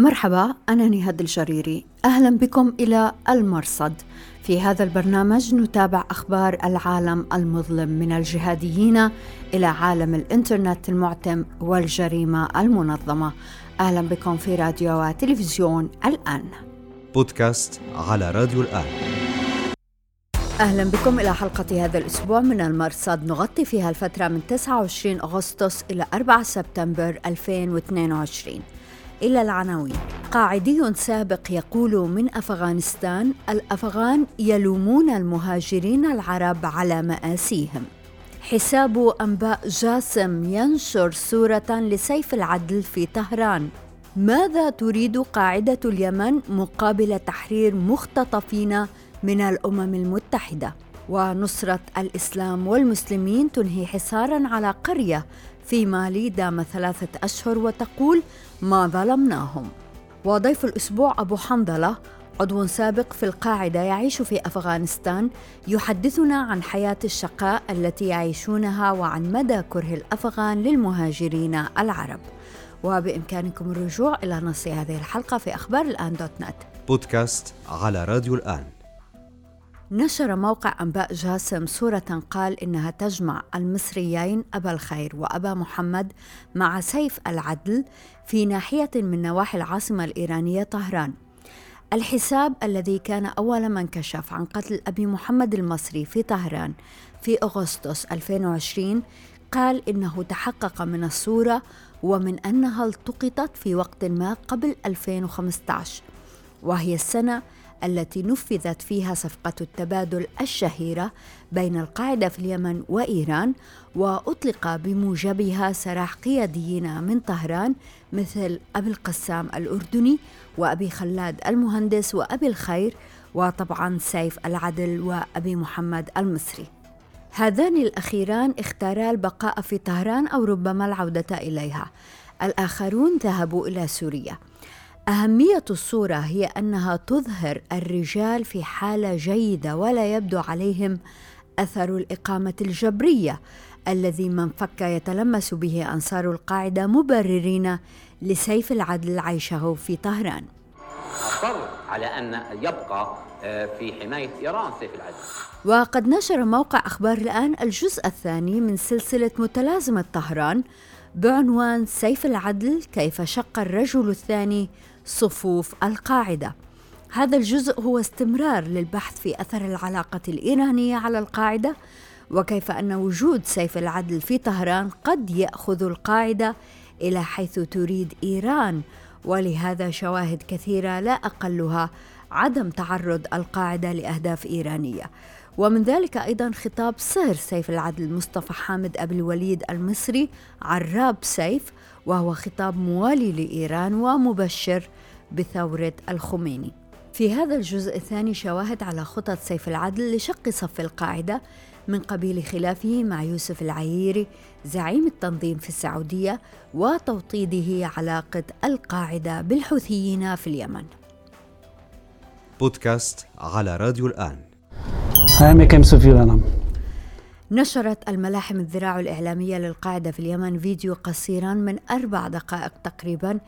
مرحبا أنا نهاد الجريري. أهلا بكم إلى المرصد. في هذا البرنامج نتابع أخبار العالم المظلم من الجهاديين إلى عالم الإنترنت المعتم والجريمة المنظمة. أهلا بكم في راديو وتلفزيون الآن. بودكاست على راديو الآن. أهلا بكم إلى حلقة هذا الأسبوع من المرصد. نغطي فيها الفترة من 29 أغسطس إلى 4 سبتمبر 2022 إلى العناوين. قاعدي سابق يقول من أفغانستان الأفغان يلومون المهاجرين العرب على مآسيهم. حساب أنباء جاسم ينشر صورة لسيف العدل في طهران. ماذا تريد قاعدة اليمن مقابل تحرير مختطفين من الأمم المتحدة؟ ونصرة الإسلام والمسلمين تنهي حصارا على قرية في مالي دام ثلاثة أشهر وتقول ما ظلمناهم. وضيف الأسبوع أبو حنظلة عضو سابق في القاعدة يعيش في أفغانستان يحدثنا عن حياة الشقاء التي يعيشونها وعن مدى كره الأفغان للمهاجرين العرب. وبإمكانكم الرجوع إلى نص هذه الحلقة في أخبار الآن دوت نت. بودكاست على راديو الآن. نشر موقع أنباء جاسم صورة قال إنها تجمع المصريين أبا الخير وأبا محمد مع سيف العدل في ناحية من نواحي العاصمة الإيرانية طهران. الحساب الذي كان أول من كشف عن قتل أبي محمد المصري في طهران في أغسطس 2020 قال إنه تحقق من الصورة ومن أنها التقطت في وقت ما قبل 2015 وهي السنة التي نفذت فيها صفقة التبادل الشهيرة بين القاعدة في اليمن وإيران وأطلق بموجبها سراح قياديين من طهران مثل أبي القسام الأردني وأبي خلاد المهندس وأبي الخير وطبعا سيف العدل وأبي محمد المصري. هذان الأخيران اختارا البقاء في طهران أو ربما العودة إليها. الآخرون ذهبوا إلى سوريا. أهمية الصورة هي أنها تظهر الرجال في حالة جيدة ولا يبدو عليهم أثر الإقامة الجبرية الذي من فك يتلمس به أنصار القاعدة مبررين لسيف العدل عيشه في طهران. أصر على أن يبقى آه، في حماية إيران سيف العدل. وقد نشر موقع أخبار الآن الجزء الثاني من سلسلة متلازمة طهران بعنوان سيف العدل كيف شق الرجل الثاني صفوف القاعدة. هذا الجزء هو استمرار للبحث في أثر العلاقة الإيرانية على القاعدة وكيف أن وجود سيف العدل في طهران قد يأخذ القاعدة إلى حيث تريد إيران. ولهذا شواهد كثيرة لا أقلها عدم تعرض القاعدة لأهداف إيرانية. ومن ذلك أيضا خطاب صهر سيف العدل مصطفى حامد أبي الوليد المصري عراب سيف وهو خطاب موالي لإيران ومبشر بثورة الخميني. في هذا الجزء الثاني شواهد على خطط سيف العدل لشق صف القاعدة من قبيل خلافه مع يوسف العييري زعيم التنظيم في السعودية وتوطيده علاقة القاعدة بالحوثيين في اليمن. بودكاست على راديو الآن نشرت الملاحم الذراع الإعلامية للقاعدة في اليمن فيديو قصيرا من أربع دقائق تقريبا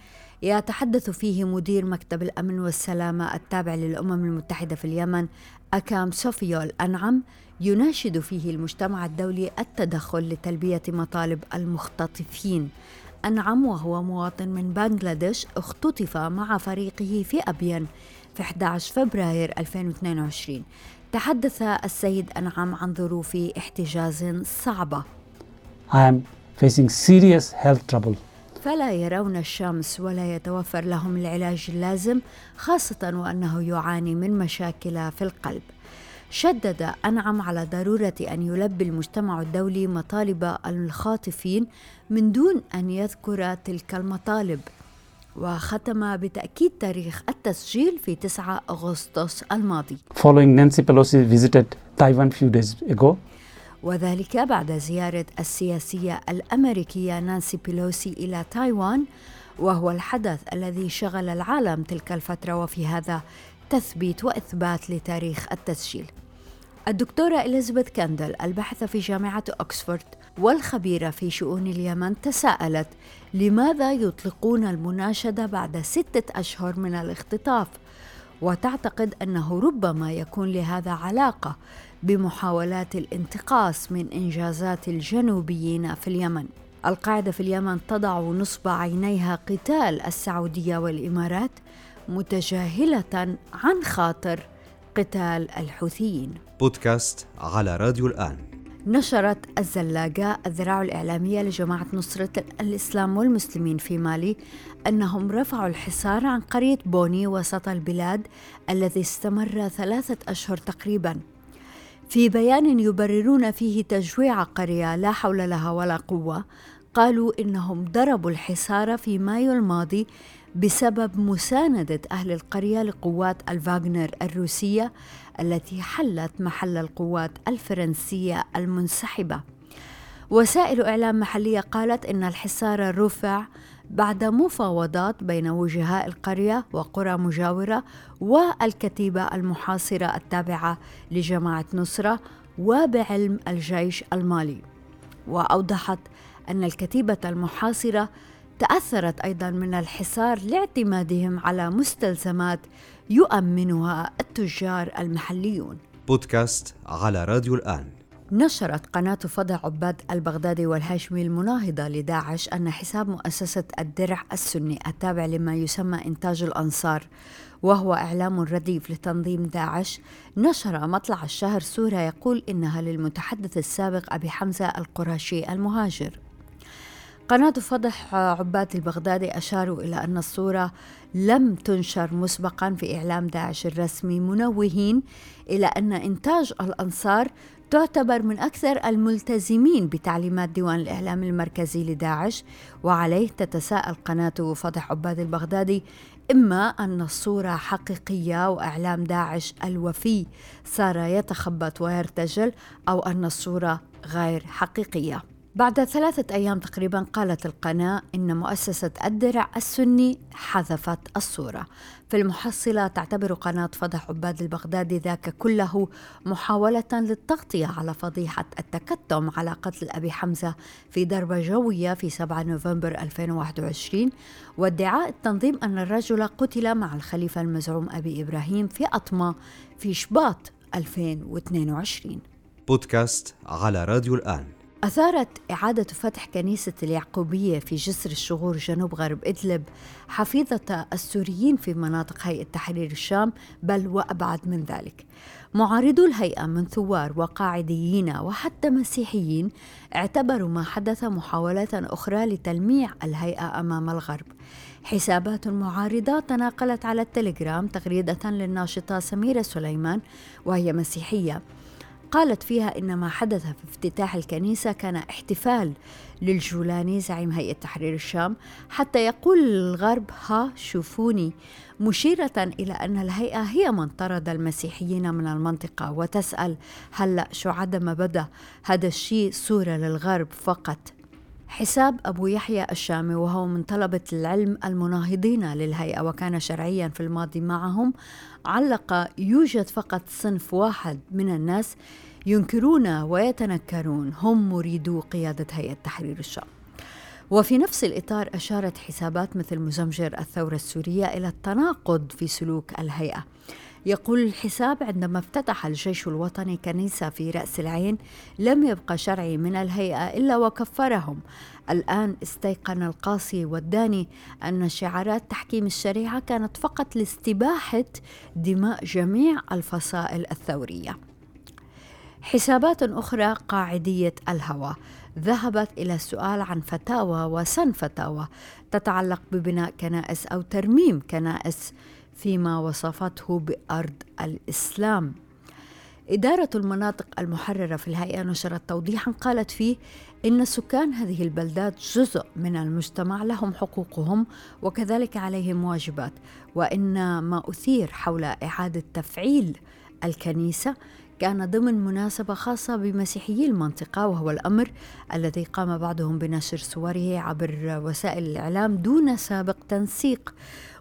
يتحدث فيه مدير مكتب الأمن والسلامة التابع للأمم المتحدة في اليمن أكام سوفيول أنعم يناشد فيه المجتمع الدولي التدخل لتلبية مطالب المختطفين. أنعم وهو مواطن من بنغلاديش اختطف مع فريقه في أبين في 11 فبراير 2022 تحدث السيد أنعم عن ظروف احتجاز صعبة. I am facing serious health trouble. فلا يرون الشمس ولا يتوفر لهم العلاج اللازم خاصة وأنه يعاني من مشاكل في القلب. شدد أنعم على ضرورة أن يلبي المجتمع الدولي مطالب الخاطفين من دون أن يذكر تلك المطالب. وختم بتأكيد تاريخ التسجيل في 9 أغسطس الماضي. Following Nancy Pelosi visited Taiwan few days ago, وذلك بعد زيارة السياسية الأمريكية نانسي بيلوسي إلى تايوان وهو الحدث الذي شغل العالم تلك الفترة وفي هذا تثبيت وإثبات لتاريخ التسجيل. الدكتورة إليزابيث كاندل الباحثة في جامعة أكسفورد والخبيرة في شؤون اليمن تساءلت لماذا يطلقون المناشدة بعد ستة أشهر من الاختطاف؟ وتعتقد أنه ربما يكون لهذا علاقة بمحاولات الانتقاص من إنجازات الجنوبيين في اليمن. القاعدة في اليمن تضع نصب عينيها قتال السعودية والإمارات متجاهلة عن خاطر قتال الحوثيين. بودكاست على راديو الآن. نشرت الزلاقة الذراع الإعلامية لجماعة نصرة الإسلام والمسلمين في مالي أنهم رفعوا الحصار عن قرية بوني وسط البلاد الذي استمر ثلاثة أشهر تقريباً. في بيان يبررون فيه تجويع قرية لا حول لها ولا قوة قالوا إنهم ضربوا الحصار في مايو الماضي بسبب مساندة أهل القرية لقوات الفاغنر الروسية التي حلت محل القوات الفرنسية المنسحبة. وسائل إعلام محلية قالت إن الحصار رفع بعد مفاوضات بين وجهاء القرية وقرى مجاورة والكتيبة المحاصرة التابعة لجماعة نصرة وبعلم الجيش المالي. وأوضحت أن الكتيبة المحاصرة تأثرت أيضا من الحصار لاعتمادهم على مستلزمات يؤمنها التجار المحليون. بودكاست على راديو الآن. نشرت قناة فضع عباد البغدادي والهاشمي المناهضة لداعش أن حساب مؤسسة الدرع السني التابع لما يسمى إنتاج الأنصار وهو إعلام رديف لتنظيم داعش نشر مطلع الشهر صورة يقول إنها للمتحدث السابق أبي حمزة القراشي المهاجر قناة فضح عباد البغدادي أشاروا إلى أن الصورة لم تنشر مسبقا في إعلام داعش الرسمي منوهين إلى أن إنتاج الأنصار تعتبر من أكثر الملتزمين بتعليمات ديوان الإعلام المركزي لداعش وعليه تتساءل قناة فضح عباد البغدادي إما أن الصورة حقيقية وإعلام داعش الوفي صار يتخبط ويرتجل أو أن الصورة غير حقيقية. بعد ثلاثة أيام تقريبا قالت القناة إن مؤسسة الدرع السني حذفت الصورة. في المحصلة تعتبر قناة فضح عباد البغدادي ذاك كله محاولة للتغطية على فضيحة التكتم على قتل أبي حمزة في ضربة جوية في 7 نوفمبر 2021 وادعاء التنظيم أن الرجل قتل مع الخليفة المزعوم أبي إبراهيم في أطمة في شباط 2022 بودكاست على راديو الآن. أثارت إعادة فتح كنيسة اليعقوبية في جسر الشغور جنوب غرب إدلب حفيظة السوريين في مناطق هيئة تحرير الشام بل وأبعد من ذلك. معارضو الهيئة من ثوار وقاعديين وحتى مسيحيين اعتبروا ما حدث محاولة أخرى لتلميع الهيئة أمام الغرب. حسابات معارضة تناقلت على التليجرام تغريدة للناشطة سميرة سليمان وهي مسيحية. قالت فيها إن ما حدث في افتتاح الكنيسة كان احتفال للجولاني زعيم هيئة تحرير الشام حتى يقول الغرب ها شوفوني. مشيرة إلى أن الهيئة هي من طرد المسيحيين من المنطقة وتسأل هلأ شو عدم بدأ؟ هذا الشيء صورة للغرب فقط. حساب أبو يحيى الشامي وهو من طلبة العلم المناهضين للهيئة وكان شرعيا في الماضي معهم علق يوجد فقط صنف واحد من الناس ينكرون ويتنكرون هم مريدو قيادة هيئة تحرير الشام. وفي نفس الإطار أشارت حسابات مثل مزمجر الثورة السورية إلى التناقض في سلوك الهيئة. يقول الحساب عندما افتتح الجيش الوطني كنيسة في رأس العين لم يبقى شرعي من الهيئة إلا وكفرهم. الآن استيقن القاصي والداني أن شعارات تحكيم الشريعة كانت فقط لاستباحة دماء جميع الفصائل الثورية. حسابات أخرى قاعدية الهوى. ذهبت إلى السؤال عن فتاوى وسن فتاوى. تتعلق ببناء كنائس أو ترميم كنائس فيما وصفته بأرض الإسلام. إدارة المناطق المحررة في الهيئة نشرت توضيحا قالت فيه إن سكان هذه البلدات جزء من المجتمع لهم حقوقهم وكذلك عليهم واجبات وإن ما أثير حول إعادة تفعيل الكنيسة كان ضمن مناسبة خاصة بمسيحيي المنطقة وهو الأمر الذي قام بعضهم بنشر صوره عبر وسائل الإعلام دون سابق تنسيق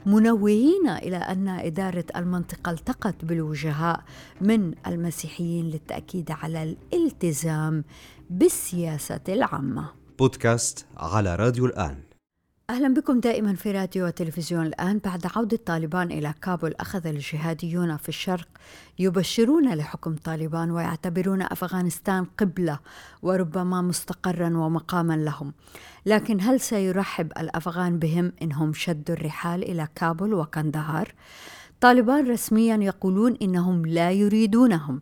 منوهين إلى أن إدارة المنطقة التقت بالوجهاء من المسيحيين للتأكيد على الالتزام بالسياسة العامة. بودكاست على راديو الآن. أهلا بكم دائما في راديو وتلفزيون الآن بعد عودة طالبان إلى كابول أخذ الجهاديون في الشرق يبشرون لحكم طالبان ويعتبرون أفغانستان قبلة وربما مستقرا ومقاما لهم لكن هل سيرحب الأفغان بهم إنهم شدوا الرحال إلى كابول وكندهار؟ طالبان رسميا يقولون إنهم لا يريدونهم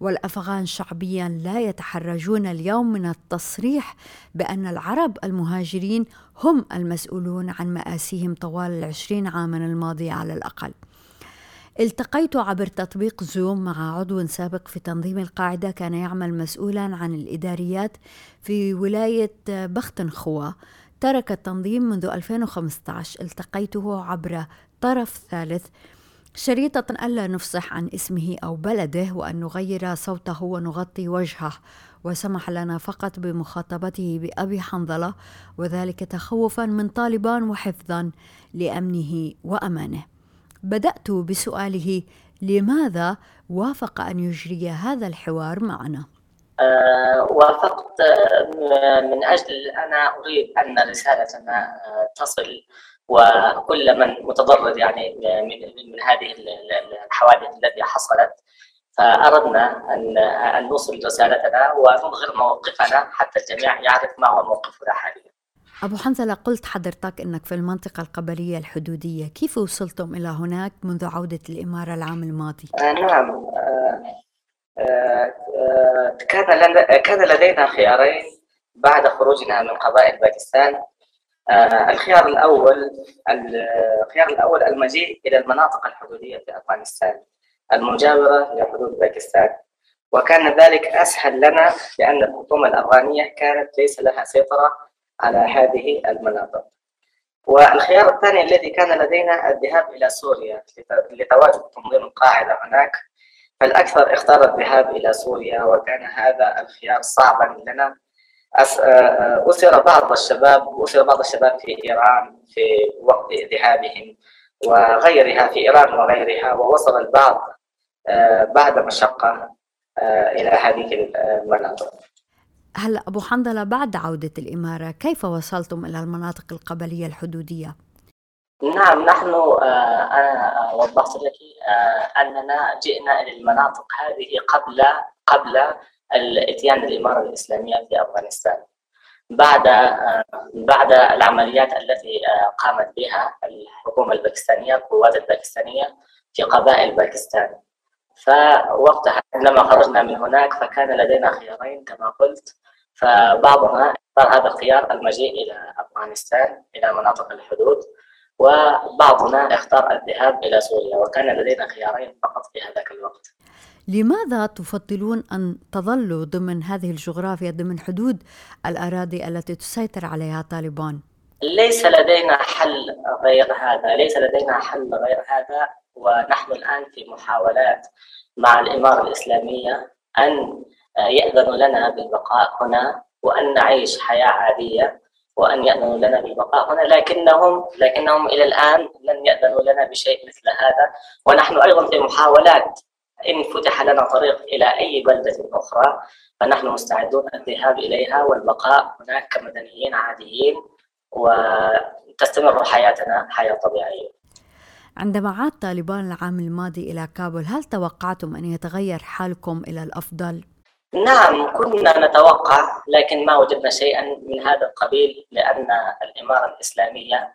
والأفغان شعبيا لا يتحرجون اليوم من التصريح بأن العرب المهاجرين هم المسؤولون عن مآسيهم طوال العشرين عاما الماضيه على الأقل. التقيت عبر تطبيق زوم مع عضو سابق في تنظيم القاعدة كان يعمل مسؤولا عن الإداريات في ولاية بختنخوا. ترك التنظيم منذ 2015 التقيته عبر طرف ثالث. شريطة ألا نفصح عن اسمه أو بلده وأن نغير صوته ونغطي وجهه وسمح لنا فقط بمخاطبته بأبي حنظلة وذلك تخوفا من طالبان وحفظا لأمنه وأمانه بدأت بسؤاله لماذا وافق أن يجري هذا الحوار معنا؟ أه وافقت من أجل أنا أريد أن رسالتنا تصل وكل من متضرر يعني من من هذه الحوادث التي حصلت فأردنا ان أن نوصل رسالتنا ونظهر موقفنا حتى الجميع يعرف ما هو موقفنا حاليا. أبو حنظلة قلت حضرتك أنك في المنطقة القبلية الحدودية كيف وصلتم إلى هناك منذ عودة الإمارة العام الماضي؟ آه نعم آه آه كان كان لدينا خيارين بعد خروجنا من قبائل باكستان آه الخيار الأول الخيار الأول المجيء إلى المناطق الحدودية في أفغانستان المجاورة لحدود باكستان. وكان ذلك أسهل لنا لأن الحكومة الأفغانية كانت ليس لها سيطرة على هذه المناطق. والخيار الثاني الذي كان لدينا الذهاب إلى سوريا لتواجد تنظيم القاعدة هناك. فالأكثر اختار الذهاب إلى سوريا وكان هذا الخيار صعبا لنا. أسر بعض الشباب أسر بعض الشباب في إيران في وقت ذهابهم وغيرها في إيران وغيرها ووصل البعض بعد مشقة إلى هذه المناطق هلا أبو حنظلة بعد عودة الإمارة كيف وصلتم إلى المناطق القبلية الحدودية؟ نعم نحن أنا وضحت لك أننا جئنا إلى المناطق هذه قبل قبل الاتيان الاماره الإسلامية في أفغانستان. بعد بعد العمليات التي قامت بها الحكومة الباكستانية القوات الباكستانية في قبائل باكستان. فوقتها عندما خرجنا من هناك فكان لدينا خيارين كما قلت. فبعضنا اختار هذا الخيار المجيء إلى أفغانستان إلى مناطق الحدود وبعضنا إختار الذهاب إلى سوريا وكان لدينا خيارين فقط في هذاك الوقت. لماذا تفضلون أن تظلوا ضمن هذه الجغرافيا ضمن حدود الأراضي التي تسيطر عليها طالبان؟ ليس لدينا حل غير هذا، ليس لدينا حل غير هذا ونحن الآن في محاولات مع الإمارة الإسلامية أن يأذنوا لنا بالبقاء هنا وأن نعيش حياة عادية وأن يأذنوا لنا بالبقاء هنا لكنهم لكنهم إلى الآن لن يأذنوا لنا بشيء مثل هذا ونحن أيضا في محاولات إن فتح لنا طريق إلى أي بلدة أخرى فنحن مستعدون الذهاب إليها والبقاء هناك كمدنيين عاديين وتستمر حياتنا حياة طبيعية عندما عاد طالبان العام الماضي إلى كابول هل توقعتم أن يتغير حالكم إلى الأفضل؟ نعم كنا نتوقع لكن ما وجدنا شيئا من هذا القبيل لأن الإمارة الإسلامية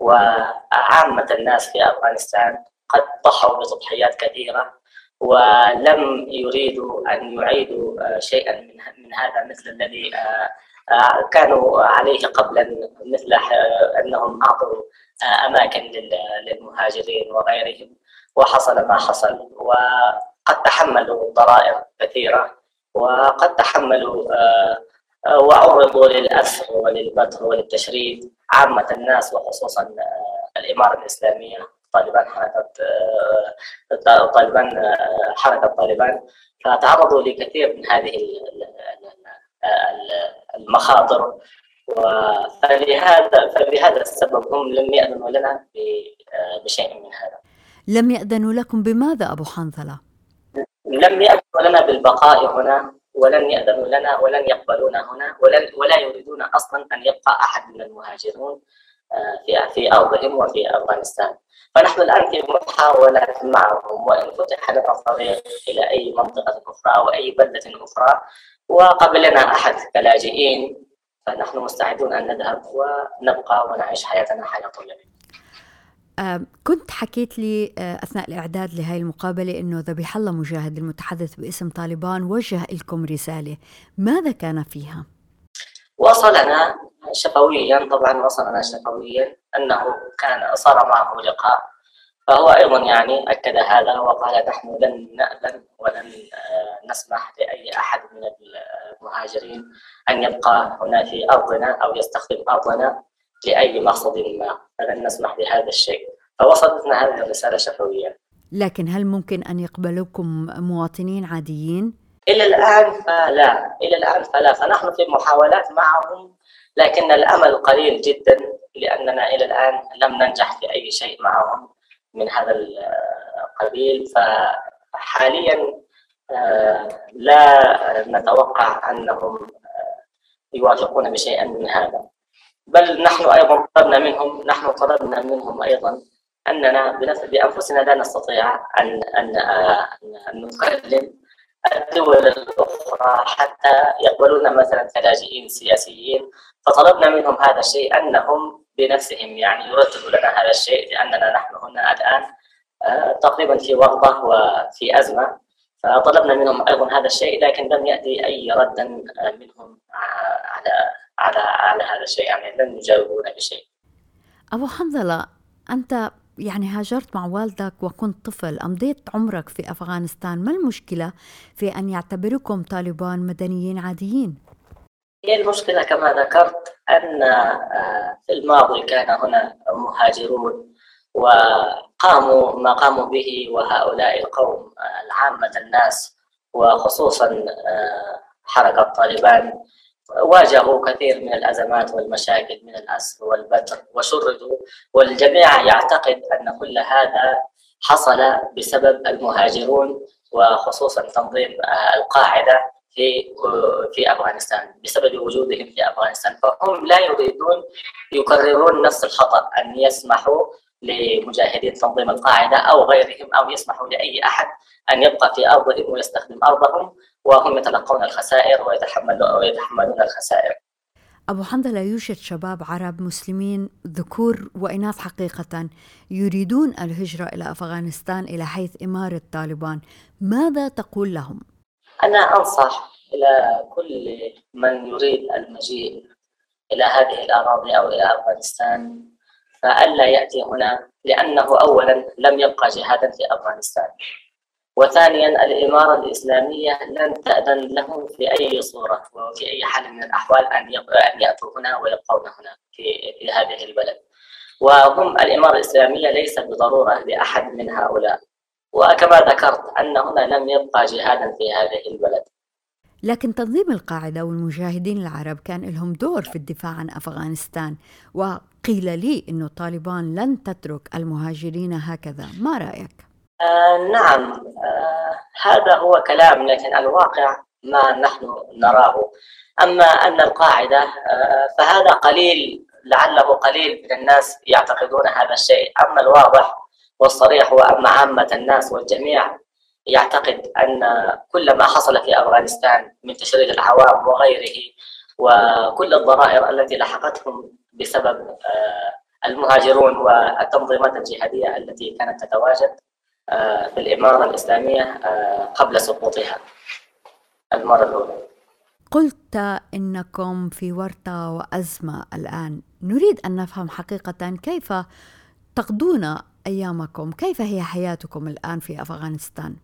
وعامة الناس في أفغانستان قد ضحوا بتضحيات كثيرة ولم يريدوا أن يعيدوا شيئا من هذا مثل الذي كانوا عليه قبلا مثل أنهم أعطوا أماكن للمهاجرين وغيرهم وحصل ما حصل وقد تحملوا ضرائب كثيرة وقد تحملوا وعرضوا للأسر وللبتر وللتشريد عامة الناس وخصوصا الإمارة الإسلامية. طالبان حركة طالبان حركة طالبان. فتعرضوا لكثير من هذه المخاطر. فلهذا فلهذا السبب هم لم يأذنوا لنا بشيء من هذا. لم يأذنوا لكم بماذا أبو حنظلة؟ لم يأذنوا لنا بالبقاء هنا ولن يأذنوا لنا ولن يقبلونا هنا ولن ولا يريدون أصلا أن يبقى أحد من المهاجرون. آه، في في أرضهم وفي أفغانستان. فنحن الآن في محاولة معهم وإن فتح لنا الطريق إلى أي منطقة أخرى أو أي بلدة أخرى. وقبلنا أحد كلاجئين فنحن مستعدون أن نذهب ونبقى ونعيش حياتنا حياة طبيعية كنت حكيت لي آه، أثناء الإعداد لهذه المقابلة أنه ذبيح الله مجاهد المتحدث باسم طالبان وجه لكم رسالة. ماذا كان فيها؟ وصلنا شفويا طبعا وصلنا شفويا أنه كان صار معه لقاء. فهو أيضا يعني أكد هذا وقال نحن لن نأذن ولن آه، نسمح لأي أحد من المهاجرين أن يبقى هنا في أرضنا أو يستخدم أرضنا لأي مقصد ما فلن نسمح بهذا الشيء. فوصلتنا هذه الرسالة شفويا. لكن هل ممكن أن يقبلوكم مواطنين عاديين؟ إلى الآن فلا إلى الآن فلا. فنحن في محاولات معهم لكن الأمل قليل جدا لأننا إلى الآن لم ننجح في أي شيء معهم من هذا القبيل. فحاليا آه، لا نتوقع أنهم آه، يوافقون بشيء من هذا. بل نحن أيضا طلبنا منهم نحن طلبنا منهم أيضا أننا بأنفسنا لا نستطيع أن أن أن نكلم الدول الأخرى حتى يقبلونا مثلا كلاجئين سياسيين فطلبنا منهم هذا الشيء أنهم بنفسهم يعني يرددوا لنا هذا الشيء لأننا نحن هنا الآن آه، تقريبا في ورطة وفي أزمة فطلبنا منهم أيضا هذا الشيء لكن لم يأتي أي رد منهم على على على هذا الشيء يعني لن يجاوبونا بشيء. أبو حنظلة أنت يعني هاجرت مع والدك وكنت طفل أمضيت عمرك في أفغانستان ما المشكلة في أن يعتبركم طالبان مدنيين عاديين؟ هي المشكلة كما ذكرت أن آه، في الماضي كان هنا مهاجرون وقاموا ما قاموا به وهؤلاء القوم آه، العامة الناس وخصوصا آه، حركة طالبان واجهوا كثير من الأزمات والمشاكل من الأسر والبتر وشردوا والجميع يعتقد أن كل هذا حصل بسبب المهاجرون وخصوصا تنظيم القاعدة في في أفغانستان بسبب وجودهم في أفغانستان. فهم لا يريدون يكررون نفس الخطأ أن يسمحوا لمجاهدين تنظيم القاعدة أو غيرهم أو يسمحوا لأي أحد أن يبقى في أرضهم ويستخدم أرضهم وهم يتلقون الخسائر ويتحملون ويتحملون الخسائر. أبو حنظلة يوجد شباب عرب مسلمين ذكور وإناث حقيقة يريدون الهجرة إلى أفغانستان إلى حيث إمارة طالبان ماذا تقول لهم؟ أنا أنصح إلى كل من يريد المجيء إلى هذه الأراضي أو إلى أفغانستان فألا يأتي هنا لأنه أولا لم يبقى جهادا في أفغانستان. وثانيا الإمارة الإسلامية لن تأذن لهم في أي صورة وفي أي حال من الأحوال أن يأتوا هنا ويبقون هنا في في هذه البلد. وهم الإمارة الإسلامية ليس بضرورة لأحد من هؤلاء. وكما ذكرت أن هنا لم يبقى جهادا في هذه البلد. لكن تنظيم القاعدة والمجاهدين العرب كان لهم دور في الدفاع عن أفغانستان. وقيل لي أن طالبان لن تترك المهاجرين هكذا. ما رأيك؟ آه نعم. آه هذا هو كلام لكن الواقع ما نحن نراه. أما أن القاعدة آه فهذا قليل لعله قليل من الناس يعتقدون هذا الشيء. أما الواضح والصريح وأما عامة الناس والجميع يعتقد أن كل ما حصل في أفغانستان من تشريد العوام وغيره وكل الضرائر التي لحقتهم بسبب آه، المهاجرون والتنظيمات الجهادية التي كانت تتواجد آه، في الإمارة الإسلامية آه، قبل سقوطها المرة الأولى. قلت إنكم في ورطة وأزمة الآن. نريد أن نفهم حقيقة كيف تقضون أيامكم؟ كيف هي حياتكم الآن في أفغانستان؟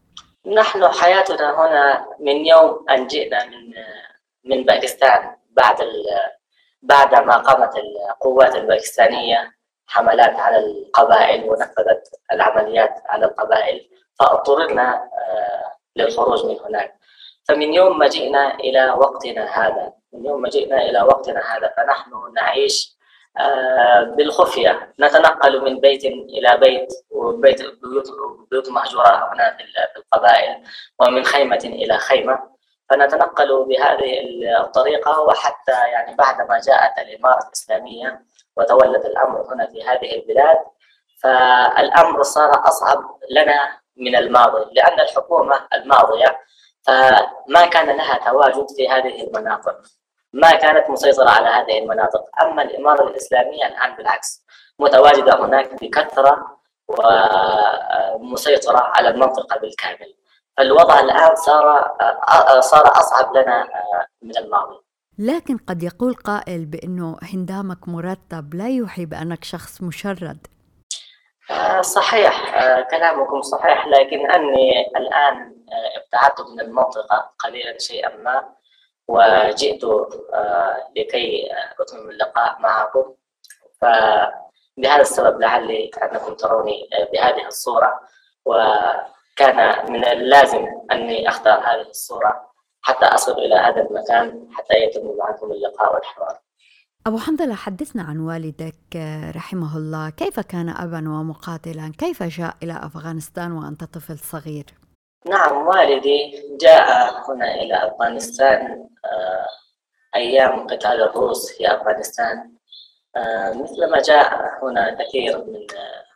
نحن حياتنا هنا من يوم أن جئنا من من باكستان بعد بعد ما قامت القوات الباكستانية حملات على القبائل ونفذت العمليات على القبائل فاضطررنا للخروج من هناك. فمن يوم ما جئنا إلى وقتنا هذا من يوم ما جئنا إلى وقتنا هذا فنحن نعيش آه، بالخفية. نتنقل من بيت إلى بيت وبيت بيوت, بيوت مهجورة هنا في القبائل ومن خيمة إلى خيمة. فنتنقل بهذه الطريقة وحتى يعني بعدما جاءت الإمارة الإسلامية وتولد الأمر هنا في هذه البلاد فالأمر صار أصعب لنا من الماضي لأن الحكومة الماضية فما كان لها تواجد في هذه المناطق ما كانت مسيطرة على هذه المناطق. أما الإمارة الإسلامية الآن بالعكس متواجدة هناك بكثرة ومسيطرة على المنطقة بالكامل. فالوضع الآن صار صار أصعب لنا من الماضي. لكن قد يقول قائل بأنه هندامك مرتب لا يوحي بأنك شخص مشرد. صحيح كلامكم صحيح لكن أني الآن ابتعدت من المنطقة قليلا شيئا ما وجئت آه، لكي أتمم اللقاء معكم. فلهذا السبب لعلي أنكم تروني بهذه الصورة. وكان من اللازم أني أختار هذه الصورة حتى أصل إلى هذا المكان حتى يتم معكم اللقاء والحوار. أبو حمدلة حدثنا عن والدك رحمه الله. كيف كان أبا ومقاتلا؟ كيف جاء إلى أفغانستان وأنت طفل صغير؟ نعم والدي جاء هنا إلى أفغانستان آه، أيام قتال الروس في أفغانستان. آه، مثلما جاء هنا كثير من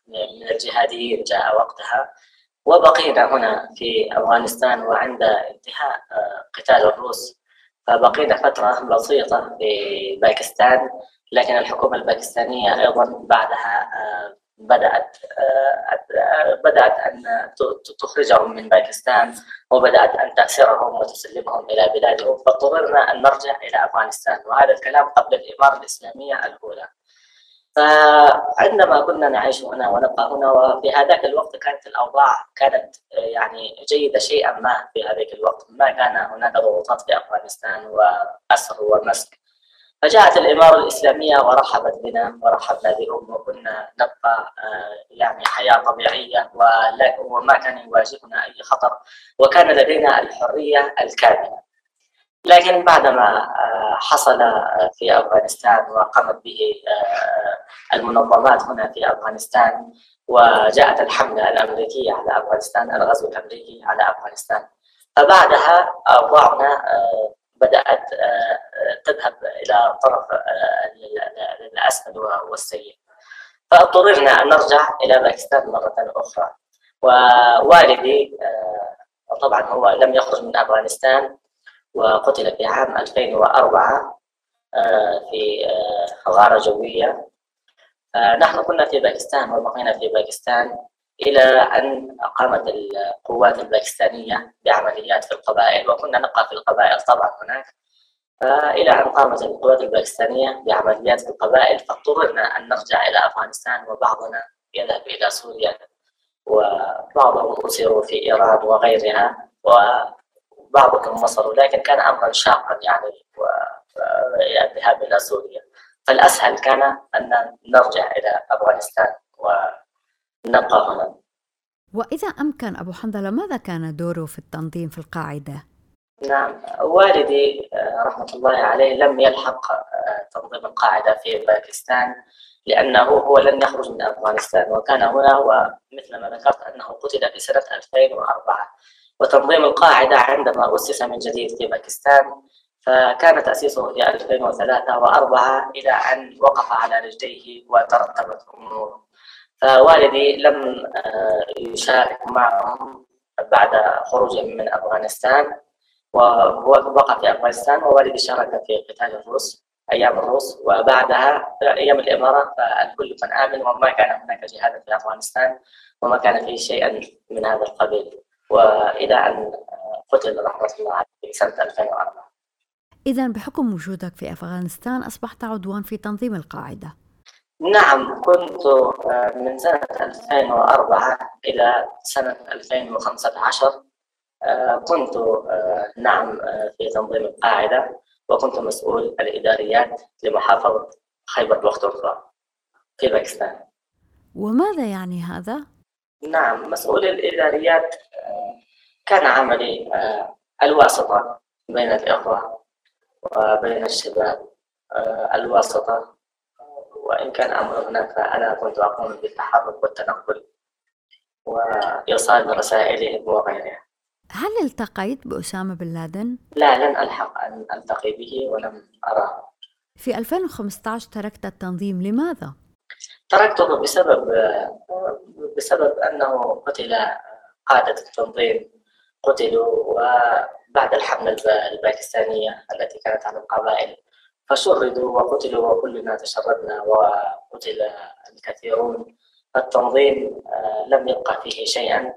من الجهاديين جاء وقتها. وبقينا هنا في أفغانستان وعند انتهاء آه، قتال الروس. فبقينا فترة بسيطة في باكستان لكن الحكومة الباكستانية أيضا بعدها بدأت آه، بدأت أن تخرجهم من باكستان وبدأت أن تأسرهم وتسلمهم إلى بلادهم. فاضطررنا أن نرجع إلى أفغانستان. وهذا الكلام قبل الإمارة الإسلامية الأولى. فعندما كنا نعيش هنا ونبقى هنا وفي هذاك الوقت كانت الأوضاع كانت يعني جيدة شيئا ما في هذاك الوقت. ما كان هناك ضغوطات في أفغانستان وأسر ومسك. فجاءت الإمارة الإسلامية ورحبت بنا ورحبنا بهم وكنا نبقى آه، يعني حياة طبيعية. وما كان يواجهنا أي خطر. وكان لدينا الحرية الكاملة. لكن بعدما آه، حصل في أفغانستان وقامت به آه، المنظمات هنا في أفغانستان وجاءت الحملة الأمريكية على أفغانستان الغزو الأمريكي على أفغانستان. فبعدها أوضاعنا بدأت آه، تذهب إلى طرف آه، الأسفل والسيء. فاضطررنا أن نرجع إلى باكستان مرة أخرى. ووالدي آه، طبعا هو لم يخرج من أفغانستان وقتل في عام 2004 في غارة جوية. نحن كنا في باكستان وبقينا في باكستان إلى أن قامت القوات الباكستانية بعمليات في القبائل وكنا نبقى في القبائل طبعا هناك. إلى أن قامت القوات الباكستانية بعمليات في القبائل فاضطررنا أن نرجع إلى أفغانستان وبعضنا يذهب إلى سوريا وبعضهم أسروا في إيران وغيرها وبعضهم وصلوا لكن كان أمرا شاقا يعني الذهاب إلى سوريا. فالأسهل كان أن نرجع إلى أفغانستان و نبقى هنا. وإذا أمكن أبو حنظلة ماذا كان دوره في التنظيم في القاعدة؟ نعم والدي آه، رحمة الله عليه لم يلحق آه، تنظيم القاعدة في باكستان لأنه هو لم يخرج من أفغانستان. وكان هنا ومثل ما ذكرت أنه قتل في سنة 2004 وتنظيم القاعدة عندما أسس من جديد في باكستان فكان تأسيسه في 2003 و4 إلى أن وقف على رجليه وترتبت أموره فوالدي لم آه، يشارك معهم بعد خروجهم من أفغانستان ووقع في أفغانستان ووالدي شارك في قتال الروس أيام الروس وبعدها أيام الإمارة فالكل كان آمن وما كان هناك جهاد في أفغانستان وما كان فيه شيئا من هذا القبيل. وإلى أن قتل رحمة الله عليه سنة 2004 إذا بحكم وجودك في أفغانستان أصبحت عضوا في تنظيم القاعدة. نعم كنت آه، من سنة 2004 إلى سنة 2015 آه، كنت آه، نعم في تنظيم القاعدة وكنت مسؤول الإداريات لمحافظة خيبر بختونخوا في باكستان وماذا يعني هذا؟ نعم مسؤول الإداريات آه، كان عملي آه، الواسطة بين الإخوة وبين الشباب آه، الواسطة وإن كان أمر هناك فأنا كنت أقوم بالتحرك والتنقل وإيصال رسائلهم وغيرها هل التقيت بأسامة بن لادن؟ لا لن ألحق أن ألتقي به ولم أراه في 2015 تركت التنظيم لماذا؟ تركته بسبب بسبب أنه قتل قادة التنظيم قتلوا وبعد الحملة الباكستانية التي كانت على القبائل فشردوا وقتلوا وكلنا تشردنا وقتل الكثيرون. التنظيم آه، لم يبقى فيه شيئا.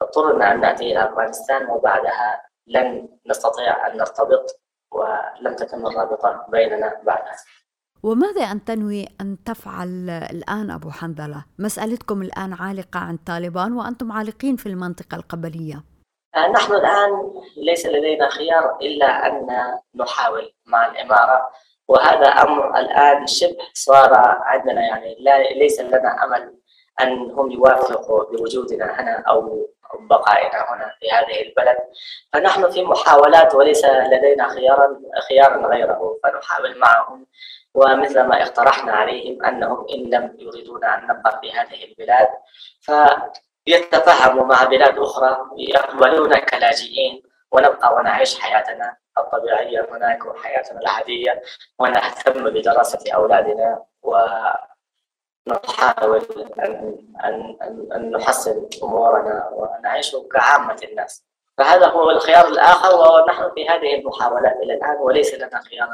فاضطررنا أن نأتي إلى أفغانستان وبعدها لن نستطيع أن نرتبط ولم تتم الرابطة بيننا بعدها وماذا أن تنوي أن تفعل الآن أبو حنظلة؟ مسألتكم الآن عالقة عن طالبان وأنتم عالقين في المنطقة القبلية آه، نحن الآن ليس لدينا خيار إلا أن نحاول مع الإمارة وهذا أمر الآن شبه صار عندنا يعني لا ليس لنا أمل أن هم يوافقوا بوجودنا هنا أو بقائنا هنا في هذه البلد فنحن في محاولات وليس لدينا خيارا خيارا غيره فنحاول معهم ومثل ما اقترحنا عليهم أنهم إن لم يريدون أن نبقى في هذه البلاد فيتفاهموا مع بلاد أخرى يقبلون كلاجئين ونبقى ونعيش حياتنا الطبيعية هناك وحياتنا العادية ونهتم بدراسة أولادنا ونحاول أن, أن, أن, نحسن أمورنا ونعيش كعامة الناس. فهذا هو الخيار الآخر ونحن في هذه المحاولات إلى الآن وليس لنا خيار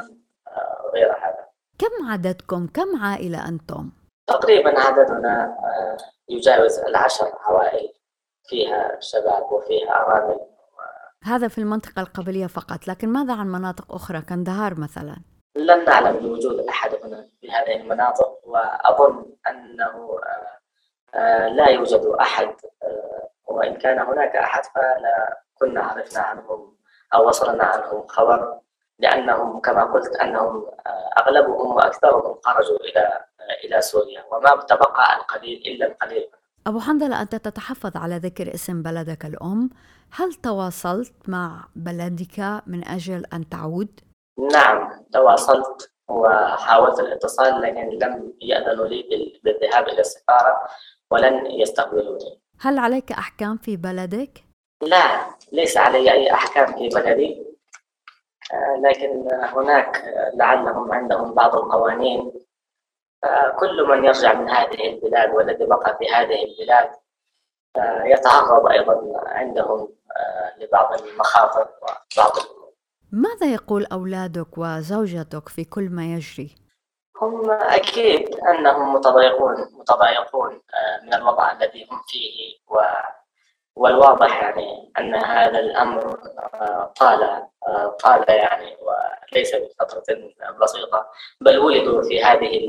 آه، غير هذا. كم عددكم؟ كم عائلة أنتم؟ تقريبا عددنا آه، يجاوز العشر عوائل فيها شباب وفيها أرامل هذا في المنطقة القبلية فقط لكن ماذا عن مناطق أخرى كندهار مثلا؟ لن نعلم بوجود أحد هنا في هذه المناطق وأظن أنه آه، آه، لا يوجد أحد وإن كان هناك أحد فلا كنا عرفنا عنهم أو وصلنا عنهم خبر لأنهم كما قلت أنهم آه، أغلبهم وأكثرهم خرجوا إلى إلى سوريا وما تبقى القليل إلا القليل أبو حنظلة أنت تتحفظ على ذكر اسم بلدك الأم هل تواصلت مع بلدك من أجل أن تعود؟ نعم تواصلت وحاولت الاتصال لكن لم يأذنوا لي بالذهاب إلى السفارة ولن يستقبلوني هل عليك أحكام في بلدك؟ لا ليس علي أي أحكام في بلدي آه، لكن هناك لعلهم عندهم بعض القوانين كل من يرجع من هذه البلاد والذي بقى في هذه البلاد آه، يتعرض أيضا عندهم آه، لبعض المخاطر وبعض الأمور ماذا يقول أولادك وزوجتك في كل ما يجري؟ هم أكيد أنهم متضايقون متضايقون من الوضع الذي هم فيه و والواضح يعني أن هذا الأمر طال طال يعني وليس بفترة بسيطة بل ولدوا في هذه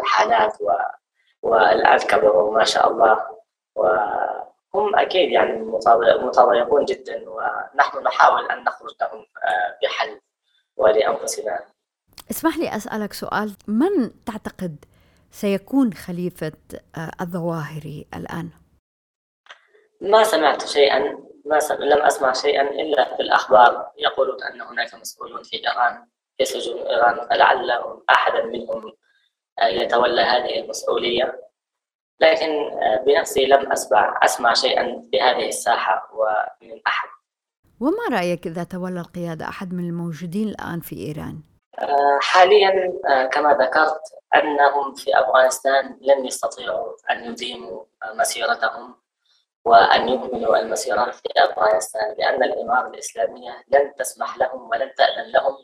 الحالات و والآن كبروا ما شاء الله وهم أكيد يعني متضايقون جدا ونحن نحاول أن نخرج لهم بحل ولأنفسنا اسمح لي أسألك سؤال من تعتقد سيكون خليفة الظواهري الآن؟ ما سمعت شيئا ما سمع لم أسمع شيئا إلا في الأخبار. يقولون أن هناك مسؤولون في إيران في سجون إيران لعل أحدا منهم يتولى هذه المسؤولية. لكن بنفسي لم أسمع أسمع شيئا في هذه الساحة ومن أحد. وما رأيك إذا تولى القيادة أحد من الموجودين الآن في إيران؟ حاليا كما ذكرت أنهم في أفغانستان لن يستطيعوا أن يديموا مسيرتهم. وأن يكملوا المسيرة في أفغانستان لأن الإمارة الإسلامية لن تسمح لهم ولن تأذن لهم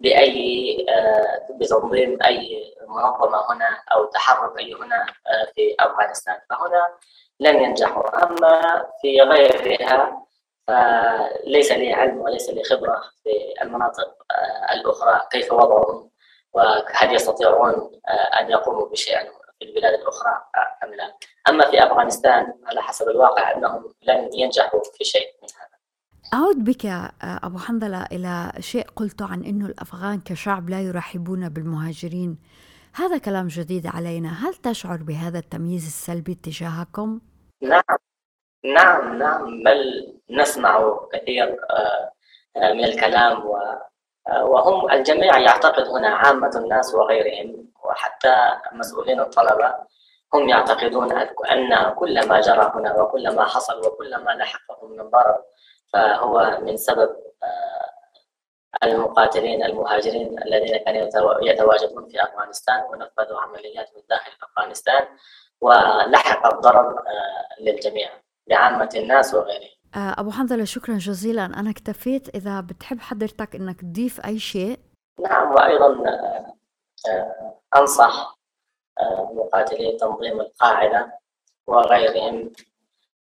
بأي آه، بتنظيم أي منظمة هنا أو تحرك أي هنا آه، في أفغانستان. فهنا لن ينجحوا. أما في غيرها فليس لي علم وليس لي خبرة في المناطق آه، الأخرى. كيف وضعهم؟ وهل يستطيعون أن يقوموا بشيء؟ في البلاد الأخرى أم لا؟ أما في أفغانستان على حسب الواقع أنهم لن ينجحوا في شيء من هذا. أعود بك أبو حنظلة إلى شيء قلته عن أنه الأفغان كشعب لا يرحبون بالمهاجرين. هذا كلام جديد علينا. هل تشعر بهذا التمييز السلبي تجاهكم؟ نعم نعم نعم بل نسمع كثير آه، آه، من الكلام آه، وهم الجميع يعتقد هنا عامة الناس وغيرهم وحتى مسؤولين الطلبة هم يعتقدون أن كل ما جرى هنا وكل ما حصل وكل ما لحقهم من ضرر فهو من سبب المقاتلين المهاجرين الذين كانوا يتواجدون في أفغانستان ونفذوا عمليات من داخل أفغانستان ولحق الضرر للجميع لعامة الناس وغيرهم. آه، أبو حنظلة شكرا جزيلا. أنا اكتفيت. إذا بتحب حضرتك أنك تضيف أي شيء. نعم وأيضا آه، آه، أنصح مقاتلي تنظيم القاعدة وغيرهم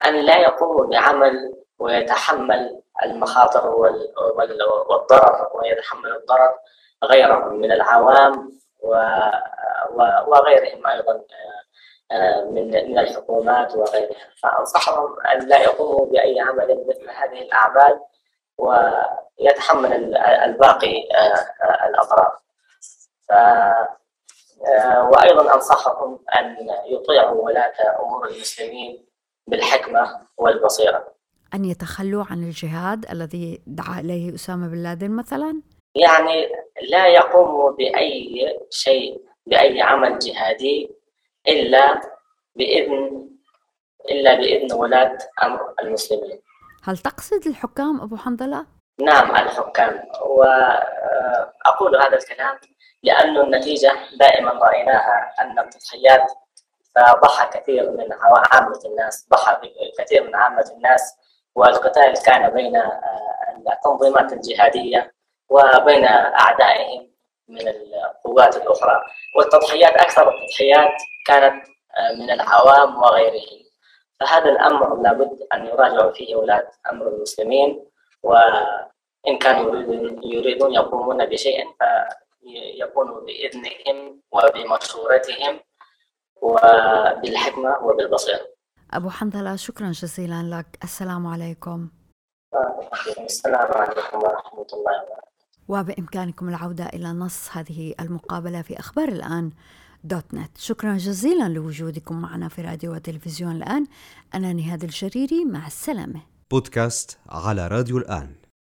أن لا يقوموا بعمل ويتحمل المخاطر والضرر ويتحمل الضرر غيرهم من العوام وغيرهم أيضا. من من الحكومات وغيرها. فأنصحهم أن لا يقوموا بأي عمل مثل هذه الأعمال ويتحمل الباقي آه، الاضرار آه، وأيضا أنصحهم أن يطيعوا ولاة أمور المسلمين بالحكمة والبصيرة. أن يتخلوا عن الجهاد الذي دعا إليه أسامة بن لادن مثلا؟ يعني لا يقوموا بأي شيء بأي عمل جهادي إلا بإذن إلا بإذن ولاة أمر المسلمين. هل تقصد الحكام أبو حنظلة؟ نعم الحكام. وأقول هذا الكلام لأن النتيجة دائما رأيناها أن التضحيات فضحى كثير من عامة الناس ضحى كثير من عامة الناس والقتال كان بين التنظيمات الجهادية وبين أعدائهم. من القوات الأخرى. والتضحيات أكثر التضحيات كانت آه، من العوام وغيرهم. فهذا الأمر لابد أن يراجعوا فيه ولاة أمر المسلمين وإن كانوا يريدون يقومون بشيء فيكونوا بإذنهم وبمشورتهم وبالحكمة وبالبصيرة. أبو حنظلة شكرا جزيلا لك. السلام عليكم. السلام عليكم ورحمة الله وبركاته. وبإمكانكم العودة إلى نص هذه المقابلة في أخبار الآن دوت نت. شكرا جزيلا لوجودكم معنا في راديو وتلفزيون الآن. أنا نهاد الجريري مع السلامة. بودكاست على راديو الآن.